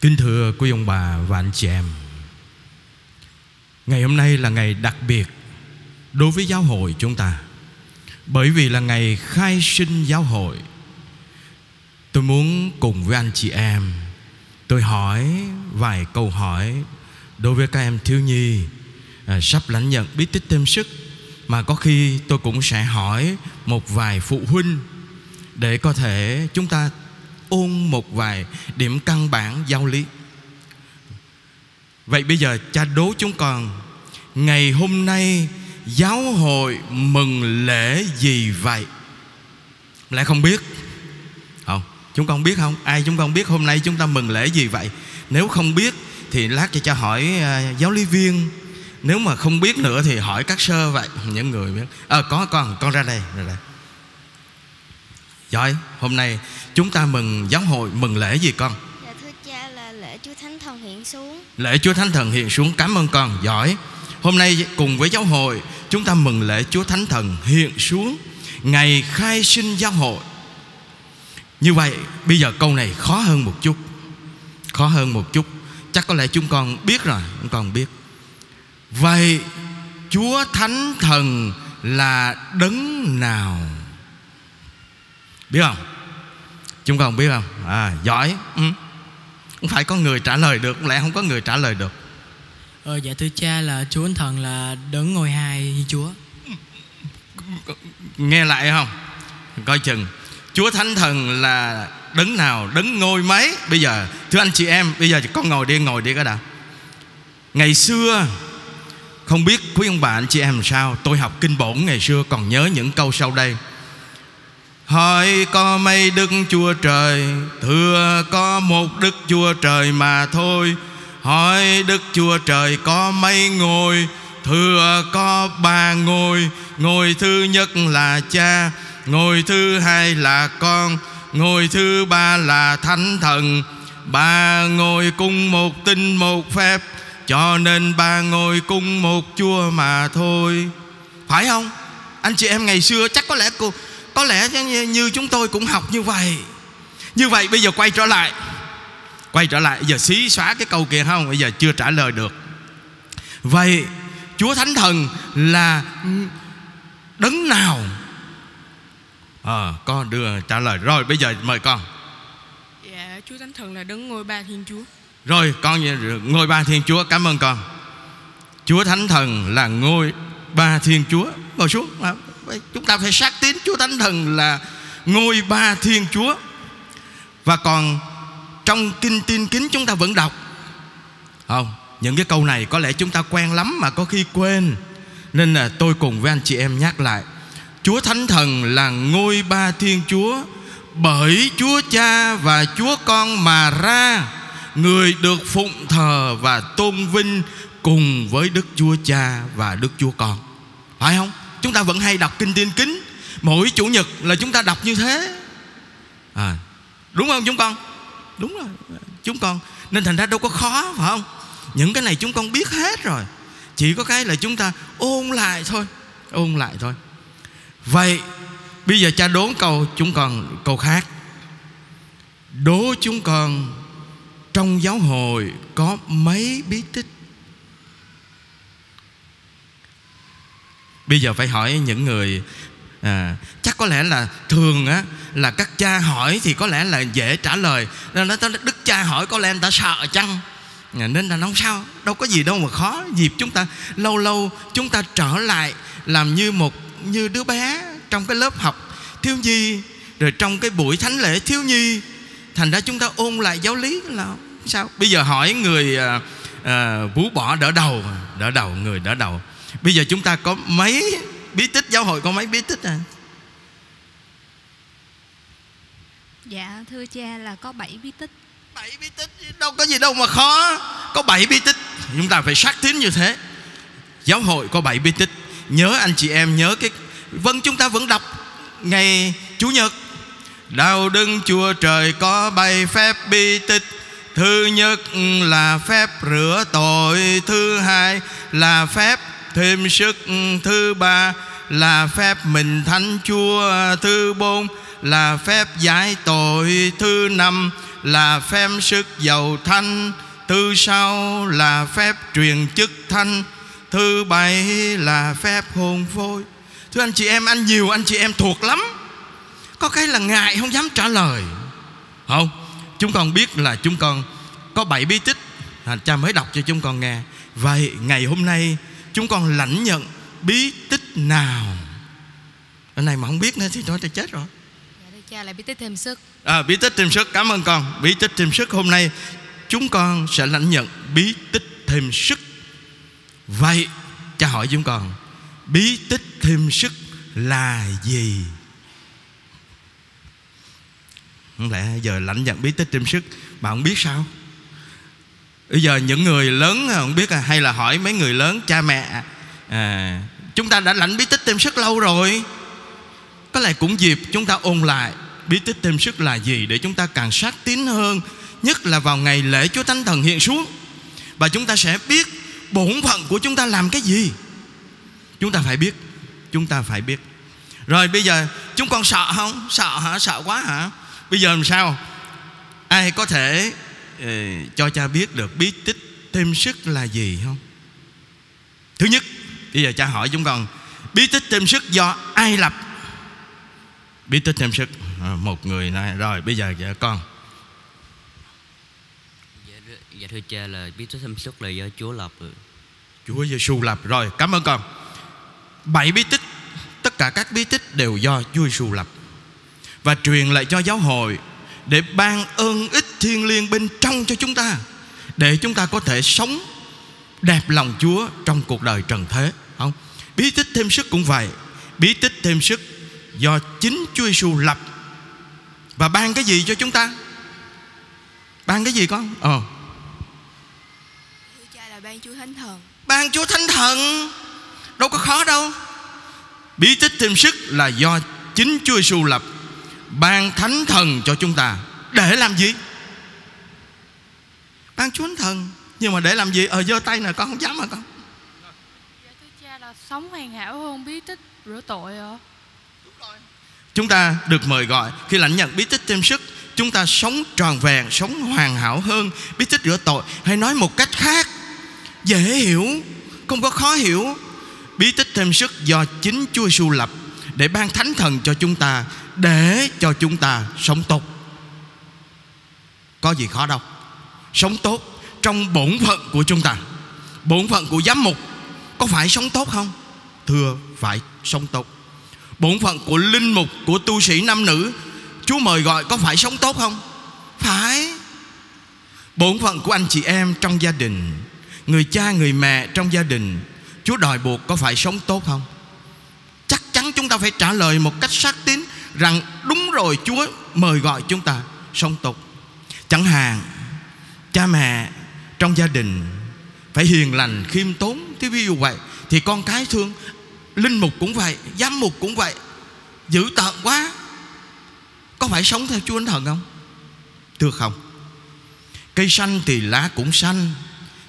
Kính thưa quý ông bà và anh chị em Ngày hôm nay là ngày đặc biệt Đối với giáo hội chúng ta. Bởi vì là ngày khai sinh giáo hội Tôi muốn cùng với anh chị em Tôi hỏi vài câu hỏi Đối với các em thiếu nhi à, Sắp lãnh nhận bí tích thêm sức. Mà có khi tôi cũng sẽ hỏi Một vài phụ huynh Để có thể chúng ta ôn một vài điểm căn bản giáo lý Vậy bây giờ cha đố chúng con Ngày hôm nay giáo hội mừng lễ gì vậy? Lại không biết Không, chúng con biết không? Ai chúng con biết hôm nay chúng ta mừng lễ gì vậy? Nếu không biết thì lát cho cha hỏi uh, giáo lý viên Nếu mà không biết nữa thì hỏi các sơ vậy Những người biết Ờ à, có con, con ra đây, ra đây Giỏi, hôm nay chúng ta mừng giáo hội mừng lễ gì con? Dạ thưa cha là lễ Chúa Thánh Thần hiện xuống. Lễ Chúa Thánh Thần hiện xuống Cảm ơn con, giỏi. Hôm nay cùng với giáo hội Chúng ta mừng lễ Chúa Thánh Thần hiện xuống. Ngày khai sinh giáo hội. Như vậy bây giờ câu này khó hơn một chút. Khó hơn một chút. Chắc có lẽ chúng con biết rồi Chúng con biết. Vậy Chúa Thánh Thần là đấng nào? Biết không Chúng con biết không? À, Giỏi. Ừ. Không phải có người trả lời được Lẽ không có người trả lời được? Ờ dạ thưa cha là Chúa Thánh Thần là đấng ngôi hai như Chúa Nghe lại không? Coi chừng. Chúa Thánh Thần là đấng nào? Đấng ngôi mấy? Bây giờ thưa anh chị em Bây giờ con ngồi đi ngồi đi cái đã. Ngày xưa Không biết quý ông bà anh chị em làm sao Tôi học kinh bổn ngày xưa còn nhớ những câu sau đây Hỏi có mấy đức chúa trời, Thưa có một đức chúa trời mà thôi. Hỏi đức chúa trời có mấy ngôi, Thưa có ba ngôi. Ngôi thứ nhất là cha, Ngôi thứ hai là con, Ngôi thứ ba là thánh thần. Ba ngôi cung một tinh một phép, Cho nên ba ngôi cung một chúa mà thôi. Phải không? Anh chị em ngày xưa chắc có lẽ cô có lẽ như chúng tôi cũng học như vậy. Như vậy bây giờ quay trở lại. Quay trở lại Giờ xí xóa cái câu kia không? Bây giờ chưa trả lời được. Vậy Chúa Thánh Thần là Đấng nào? À, Con đưa trả lời. Rồi bây giờ mời con. Dạ Chúa Thánh Thần là đấng ngôi ba Thiên Chúa. Rồi con ngôi ba Thiên Chúa. Cảm ơn con. Chúa Thánh Thần là ngôi ba Thiên Chúa. Ngồi xuống chúng ta phải xác tín Chúa Thánh Thần là ngôi ba Thiên Chúa. Và còn trong kinh tin kính chúng ta vẫn đọc. Không, những cái câu này có lẽ chúng ta quen lắm mà có khi quên. Nên là tôi cùng với anh chị em nhắc lại, Chúa Thánh Thần là ngôi ba Thiên Chúa bởi Chúa Cha và Chúa Con mà ra, người được phụng thờ và tôn vinh cùng với Đức Chúa Cha và Đức Chúa Con. Phải không? Chúng ta vẫn hay đọc kinh tiên kính. Mỗi chủ nhật là chúng ta đọc như thế. À, Đúng không chúng con? Đúng rồi. Chúng con Nên thành ra đâu có khó phải không? Những cái này chúng con biết hết rồi. Chỉ có cái là chúng ta ôn lại thôi. Ôn lại thôi. Vậy Bây giờ cha đố câu chúng con câu khác. Đố chúng con Trong giáo hội Có mấy bí tích bây giờ phải hỏi những người à, chắc có lẽ là thường á là các cha hỏi thì có lẽ là dễ trả lời. Nên nó đức cha hỏi có lẽ người ta sợ chăng? À, nên là không sao? Đâu có gì đâu mà khó. Dịp chúng ta lâu lâu chúng ta trở lại làm như một như đứa bé trong cái lớp học thiếu nhi rồi trong cái buổi thánh lễ thiếu nhi. Thành ra chúng ta ôn lại giáo lý là sao. Bây giờ hỏi người à, à, vú bỏ đỡ đầu đỡ đầu người đỡ đầu. Bây giờ chúng ta có mấy bí tích? Giáo hội có mấy bí tích à? Dạ thưa cha là có 7 bí tích. Bảy bí tích? Đâu có gì đâu mà khó. Có 7 bí tích. Chúng ta phải xác tín như thế. Giáo hội có 7 bí tích. Nhớ anh chị em nhớ cái Vâng chúng ta vẫn đọc Ngày Chủ nhật. Đạo đừng chùa trời có bảy phép bi tích. Thứ nhất là phép rửa tội Thứ hai là phép thêm sức thứ ba là phép mình thánh chúa thứ bốn là phép giải tội thứ năm là phép sức giàu thanh. Thứ sáu là phép truyền chức thanh. Thứ bảy là phép hôn phôi Thưa anh chị em, Anh nhiều, anh chị em thuộc lắm. Có cái là ngại không dám trả lời. Không, Chúng con biết là chúng con Có bảy bí tích. À, cha mới đọc cho chúng con nghe. Vậy ngày hôm nay Chúng con lãnh nhận bí tích nào? Cái này mà không biết nữa thì thôi thì chết rồi. Dạ cha là bí tích thêm sức. À, Bí tích thêm sức. Cảm ơn con. Bí tích thêm sức. Hôm nay Chúng con sẽ lãnh nhận bí tích thêm sức. Vậy cha hỏi chúng con Bí tích thêm sức là gì? Không lẽ giờ lãnh nhận bí tích thêm sức Mà không biết sao Bây giờ những người lớn à, không biết à, Hay là hỏi mấy người lớn cha mẹ à, Chúng ta đã lãnh bí tích thêm sức lâu rồi. Có lẽ cũng dịp chúng ta ôn lại Bí tích thêm sức là gì Để chúng ta càng sát tín hơn Nhất là vào ngày lễ Chúa Thánh Thần hiện xuống. Và chúng ta sẽ biết Bổn phận của chúng ta làm cái gì. Chúng ta phải biết Chúng ta phải biết. Rồi bây giờ chúng con sợ không? Sợ hả? Sợ quá hả? Bây giờ làm sao? Ai có thể cho cha biết được bí tích thêm sức là gì không? Thứ nhất Bây giờ cha hỏi chúng con Bí tích thêm sức do ai lập? Bí tích thêm sức. À, Một người này Rồi bây giờ dạ con. Dạ, dạ thưa cha là bí tích thêm sức là do Chúa lập rồi. Chúa Giêsu lập. Rồi Cảm ơn con. Bảy bí tích Tất cả các bí tích đều do Chúa Giêsu lập Và truyền lại cho giáo hội Để ban ơn ích thiên liêng bên trong cho chúng ta Để chúng ta có thể sống Đẹp lòng Chúa trong cuộc đời trần thế. Không? Bí tích thêm sức cũng vậy. Bí tích thêm sức Do chính Chúa Giêsu lập. Và ban cái gì cho chúng ta? Ban cái gì con? Ờ. Cha là ban Chúa Thánh Thần. Ban Chúa Thánh Thần. Đâu có khó đâu. Bí tích thêm sức là do chính Chúa Giêsu lập. Ban Thánh Thần cho chúng ta. Để làm gì Ban Chúa Thánh Thần. Nhưng mà để làm gì? Ờ giơ tay nè con không dám mà con? Dạ thưa cha là sống hoàn hảo hơn bí tích rửa tội ạ. Chúng ta được mời gọi. Khi lãnh nhận bí tích thêm sức Chúng ta sống tròn vẹn Sống hoàn hảo hơn Bí tích rửa tội. Hay nói một cách khác. Dễ hiểu Không có khó hiểu. Bí tích thêm sức do chính Chúa Giêsu lập Để ban thánh thần cho chúng ta Để cho chúng ta sống tốt. Có gì khó đâu Sống tốt trong bổn phận của chúng ta. Bổn phận của giám mục Có phải sống tốt không? Thưa, phải sống tốt. Bổn phận của linh mục, Của tu sĩ nam nữ, Chúa mời gọi có phải sống tốt không? Phải. Bổn phận của anh chị em trong gia đình, Người cha, người mẹ trong gia đình, Chúa đòi buộc có phải sống tốt không? Chắc chắn chúng ta phải trả lời một cách xác tín Rằng đúng rồi, Chúa mời gọi chúng ta sống tốt. Chẳng hạn Cha mẹ trong gia đình Phải hiền lành, khiêm tốn Thì ví dụ vậy. Thì con cái thương, Linh mục cũng vậy, Giám mục cũng vậy. Dữ tợn quá. Có phải sống theo Chúa Thánh Thần không? Thưa không? Cây xanh thì lá cũng xanh.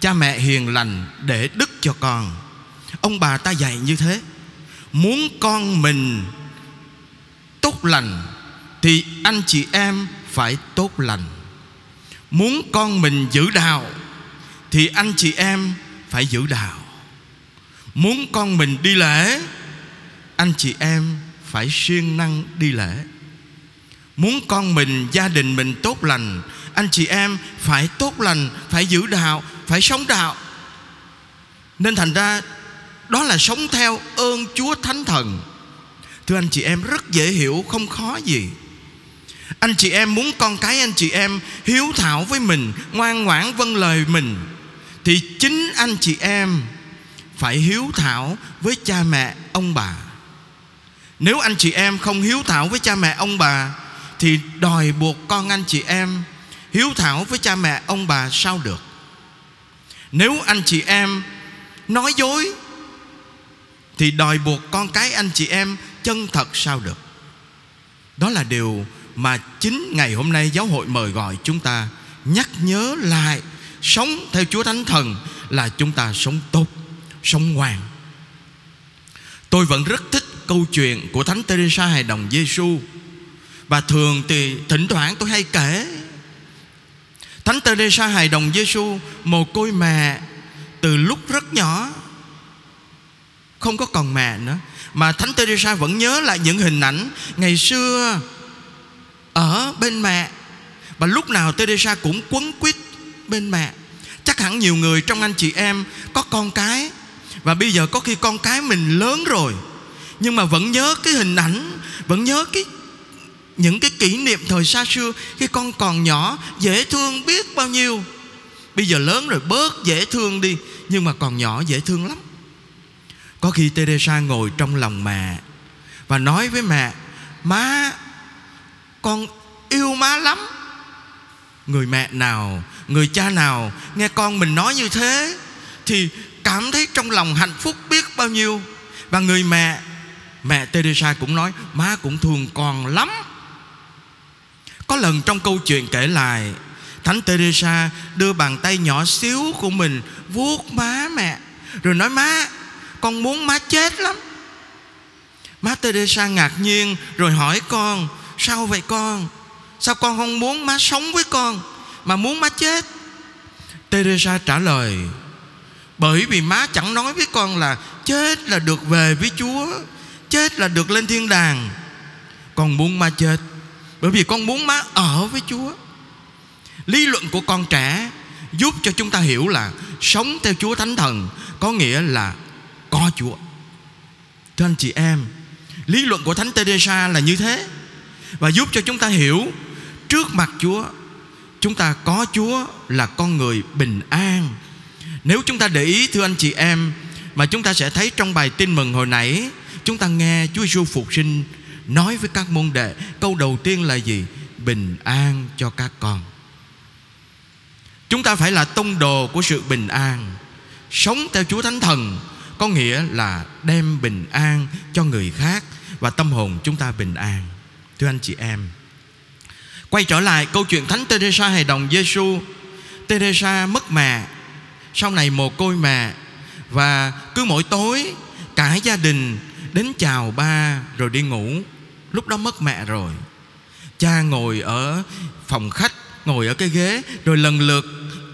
Cha mẹ hiền lành để đức cho con. Ông bà ta dạy như thế. Muốn con mình tốt lành Thì anh chị em phải tốt lành. Muốn con mình giữ đạo Thì anh chị em phải giữ đạo Muốn con mình đi lễ Anh chị em phải siêng năng đi lễ. Muốn con mình, gia đình mình tốt lành Anh chị em phải tốt lành Phải giữ đạo, phải sống đạo Nên thành ra Đó là sống theo ơn Chúa Thánh Thần. Thưa anh chị em rất dễ hiểu Không khó gì. Anh chị em muốn con cái anh chị em Hiếu thảo với mình, Ngoan ngoãn vâng lời mình, Thì chính anh chị em Phải hiếu thảo với cha mẹ, ông bà. Nếu anh chị em không hiếu thảo với cha mẹ, ông bà, Thì đòi buộc con anh chị em Hiếu thảo với cha mẹ, ông bà sao được? Nếu anh chị em nói dối, Thì đòi buộc con cái anh chị em chân thật sao được? Đó là điều mà chính ngày hôm nay giáo hội mời gọi chúng ta Nhắc nhớ lại Sống theo Chúa Thánh Thần Là chúng ta sống tốt, Sống ngoan. Tôi vẫn rất thích câu chuyện của Thánh Teresa Hài Đồng Giêsu Và thường thì thỉnh thoảng tôi hay kể. Thánh Teresa hài đồng Giêsu mồ côi mẹ từ lúc rất nhỏ. Không có còn mẹ nữa. Mà Thánh Teresa vẫn nhớ lại những hình ảnh ngày xưa ở bên mẹ. Và lúc nào Teresa cũng quấn quýt bên mẹ. Chắc hẳn nhiều người trong anh chị em có con cái. Và bây giờ có khi con cái mình lớn rồi, nhưng mà vẫn nhớ cái hình ảnh, vẫn nhớ cái, những cái kỷ niệm thời xa xưa khi con còn nhỏ, dễ thương biết bao nhiêu. Bây giờ lớn rồi, bớt dễ thương đi, nhưng mà còn nhỏ dễ thương lắm. Có khi Teresa ngồi trong lòng mẹ và nói với mẹ, má con yêu má lắm. Người mẹ nào, người cha nào nghe con mình nói như thế thì cảm thấy trong lòng hạnh phúc biết bao nhiêu. Và người mẹ mẹ Teresa cũng nói, má cũng thương con lắm. Có lần trong câu chuyện kể lại, Thánh Teresa đưa bàn tay nhỏ xíu của mình vuốt má mẹ, rồi nói, má, con muốn má chết lắm. Má Teresa ngạc nhiên rồi hỏi con sao vậy con? Sao con không muốn má sống với con, mà muốn má chết? Teresa trả lời, bởi vì má chẳng nói với con là chết là được về với Chúa, chết là được lên thiên đàng. Con muốn má chết, bởi vì con muốn má ở với Chúa. Lý luận của con trẻ Giúp cho chúng ta hiểu là Sống theo Chúa Thánh Thần Có nghĩa là có Chúa. Thưa anh chị em, Lý luận của Thánh Teresa là như thế. Và giúp cho chúng ta hiểu Trước mặt Chúa, Chúng ta có Chúa là con người bình an. Nếu chúng ta để ý, thưa anh chị em, Mà chúng ta sẽ thấy trong bài tin mừng hồi nãy, Chúng ta nghe Chúa Giêsu phục sinh Nói với các môn đệ Câu đầu tiên là gì? Bình an cho các con. Chúng ta phải là tông đồ của sự bình an. Sống theo Chúa Thánh Thần Có nghĩa là đem bình an cho người khác Và tâm hồn chúng ta bình an. Thưa anh chị em. Quay trở lại câu chuyện Thánh Teresa hài đồng Giêsu. Teresa mất mẹ, Sau này mồ côi mẹ, Và cứ mỗi tối Cả gia đình đến chào ba Rồi đi ngủ. Lúc đó mất mẹ rồi. Cha ngồi ở phòng khách, Ngồi ở cái ghế, Rồi lần lượt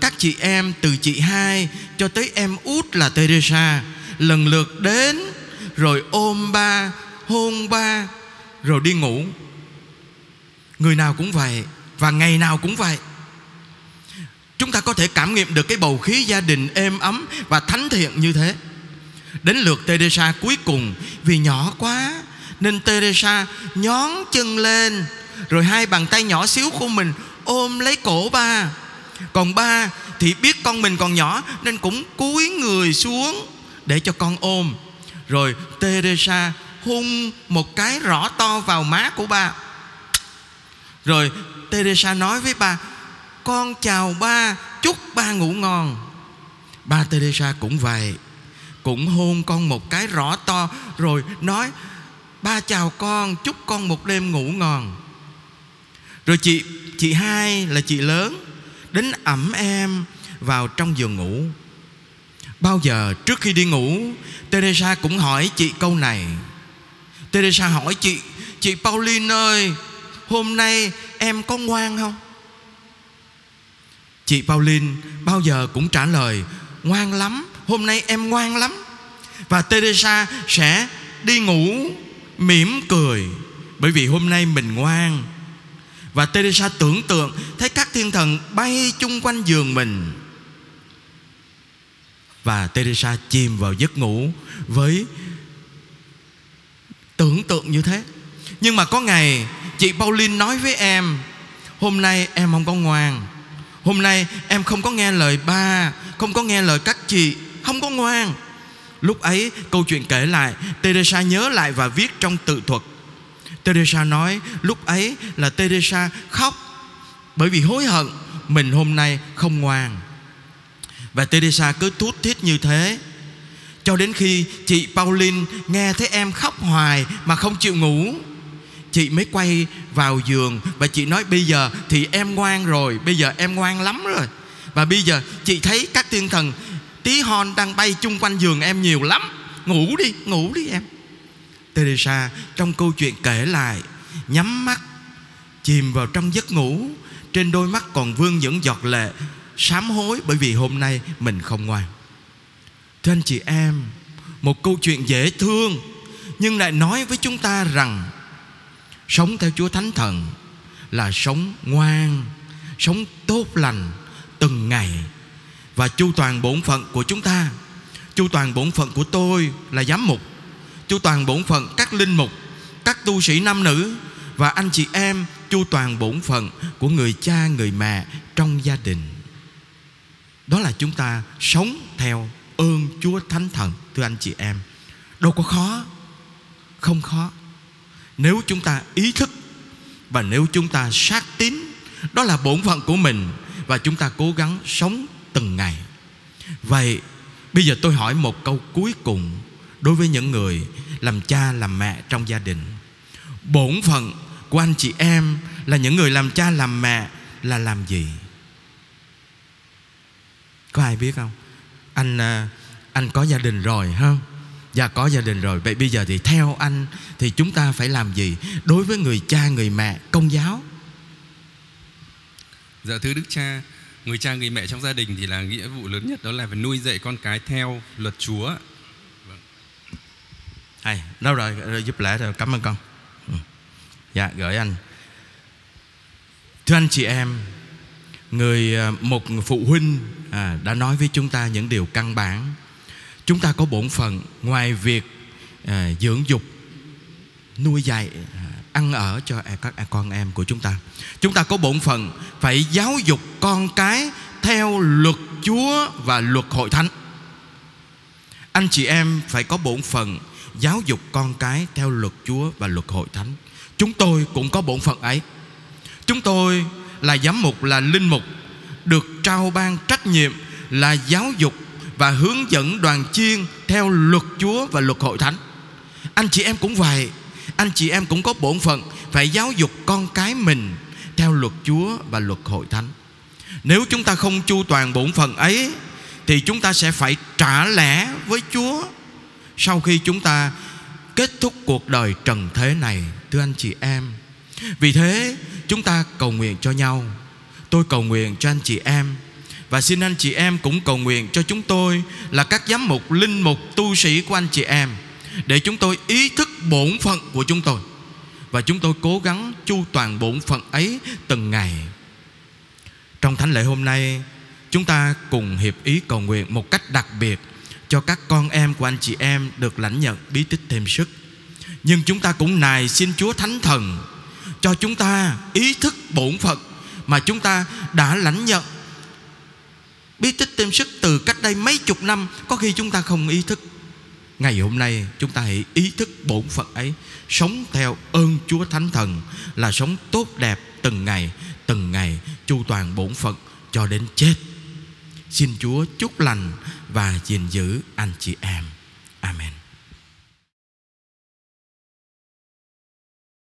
các chị em, từ chị hai Cho tới em út là Teresa, Lần lượt đến, Rồi ôm ba, Hôn ba, Rồi đi ngủ. Người nào cũng vậy, Và ngày nào cũng vậy. Chúng ta có thể cảm nghiệm được cái bầu khí gia đình êm ấm Và thánh thiện như thế. Đến lượt Teresa cuối cùng, Vì nhỏ quá, Nên Teresa nhón chân lên, Rồi hai bàn tay nhỏ xíu của mình Ôm lấy cổ ba. Còn ba thì biết con mình còn nhỏ, Nên cũng cúi người xuống Để cho con ôm. Rồi Teresa hung một cái rõ to vào má của ba. Rồi Teresa nói với ba, Con chào ba, Chúc ba ngủ ngon. Ba Teresa cũng vậy, Cũng hôn con một cái rõ to, Rồi nói, Ba chào con, Chúc con một đêm ngủ ngon. Rồi chị Chị hai là chị lớn, Đến ẩm em vào trong giường ngủ. Bao giờ trước khi đi ngủ, Teresa cũng hỏi chị câu này. Teresa hỏi chị Chị Pauline ơi Hôm nay em có ngoan không? Chị Pauline bao giờ cũng trả lời, Ngoan lắm, Hôm nay em ngoan lắm. Và Teresa sẽ đi ngủ mỉm cười, Bởi vì hôm nay mình ngoan. Và Teresa tưởng tượng, Thấy các thiên thần bay chung quanh giường mình. Và Teresa chìm vào giấc ngủ Với tưởng tượng như thế. Nhưng mà có ngày, Chị Pauline nói với em, Hôm nay em không có ngoan. Hôm nay em không có nghe lời ba, Không có nghe lời các chị, Không có ngoan. Lúc ấy câu chuyện kể lại, Teresa nhớ lại và viết trong tự thuật. Teresa nói, Lúc ấy là Teresa khóc Bởi vì hối hận, Mình hôm nay không ngoan. Và Teresa cứ thút thít như thế. Cho đến khi chị Pauline Nghe thấy em khóc hoài Mà không chịu ngủ Chị mới quay vào giường Và chị nói bây giờ thì em ngoan rồi Bây giờ em ngoan lắm rồi. Và bây giờ chị thấy các thiên thần Tí hon đang bay chung quanh giường em nhiều lắm. Ngủ đi, ngủ đi em. Teresa trong câu chuyện kể lại Nhắm mắt Chìm vào trong giấc ngủ. Trên đôi mắt còn vương những giọt lệ Sám hối bởi vì hôm nay mình không ngoan. Thưa anh chị em Một câu chuyện dễ thương Nhưng lại nói với chúng ta rằng Sống theo Chúa Thánh Thần Là sống ngoan, Sống tốt lành Từng ngày. Và chu toàn bổn phận của chúng ta, Chu toàn bổn phận của tôi là giám mục, Chu toàn bổn phận các linh mục, Các tu sĩ nam nữ Và anh chị em, chu toàn bổn phận Của người cha, người mẹ trong gia đình. Đó là chúng ta sống theo ơn Chúa Thánh Thần, Thưa anh chị em. Đâu có khó, Không khó. Nếu chúng ta ý thức Và nếu chúng ta sát tín, Đó là bổn phận của mình Và chúng ta cố gắng sống từng ngày. Vậy, Bây giờ tôi hỏi một câu cuối cùng Đối với những người làm cha, làm mẹ trong gia đình. Bổn phận của anh chị em Là những người làm cha, làm mẹ Là làm gì? Có ai biết không? Anh à, anh có gia đình rồi không Dạ có gia đình rồi. Vậy bây giờ thì theo anh Thì chúng ta phải làm gì Đối với người cha người mẹ công giáo? Dạ thưa Đức Cha Người cha người mẹ trong gia đình thì là nghĩa vụ lớn nhất Đó là phải nuôi dạy con cái theo luật Chúa. Hay, đâu rồi, rồi giúp lễ rồi, cảm ơn con. Ừ. Dạ, gửi anh. Thưa anh chị em Người à, một phụ huynh à, đã nói với chúng ta những điều căn bản Chúng ta có bổn phận Ngoài việc à, dưỡng dục Nuôi dạy à, Ăn ở cho à, các à, con em của chúng ta. Chúng ta có bổn phận Phải giáo dục con cái Theo luật Chúa và luật hội thánh. Anh chị em phải có bổn phận Giáo dục con cái theo luật Chúa và luật hội thánh. Chúng tôi cũng có bổn phận ấy. Chúng tôi là giám mục, là linh mục Được trao ban trách nhiệm là giáo dục và hướng dẫn đoàn chiên theo luật Chúa và luật hội thánh. Anh chị em cũng vậy, anh chị em cũng có bổn phận phải giáo dục con cái mình theo luật Chúa và luật hội thánh. Nếu chúng ta không chu toàn bổn phận ấy thì chúng ta sẽ phải trả lẽ với Chúa sau khi chúng ta kết thúc cuộc đời trần thế này, thưa anh chị em. Vì thế, chúng ta cầu nguyện cho nhau. Tôi cầu nguyện cho anh chị em và xin anh chị em cũng cầu nguyện cho chúng tôi Là các giám mục, linh mục, tu sĩ của anh chị em Để chúng tôi ý thức bổn phận của chúng tôi. Và chúng tôi cố gắng chu toàn bổn phận ấy từng ngày. Trong thánh lễ hôm nay Chúng ta cùng hiệp ý cầu nguyện một cách đặc biệt Cho các con em của anh chị em được lãnh nhận bí tích thêm sức. Nhưng chúng ta cũng nài xin Chúa Thánh Thần Cho chúng ta ý thức bổn phận Mà chúng ta đã lãnh nhận Bí tích thêm sức từ cách đây mấy chục năm, Có khi chúng ta không ý thức. Ngày hôm nay, chúng ta hãy ý thức bổn phận ấy. Sống theo ơn Chúa Thánh Thần Là sống tốt đẹp từng ngày Từng ngày chu toàn bổn phận cho đến chết. Xin Chúa chúc lành và gìn giữ anh chị em. Amen.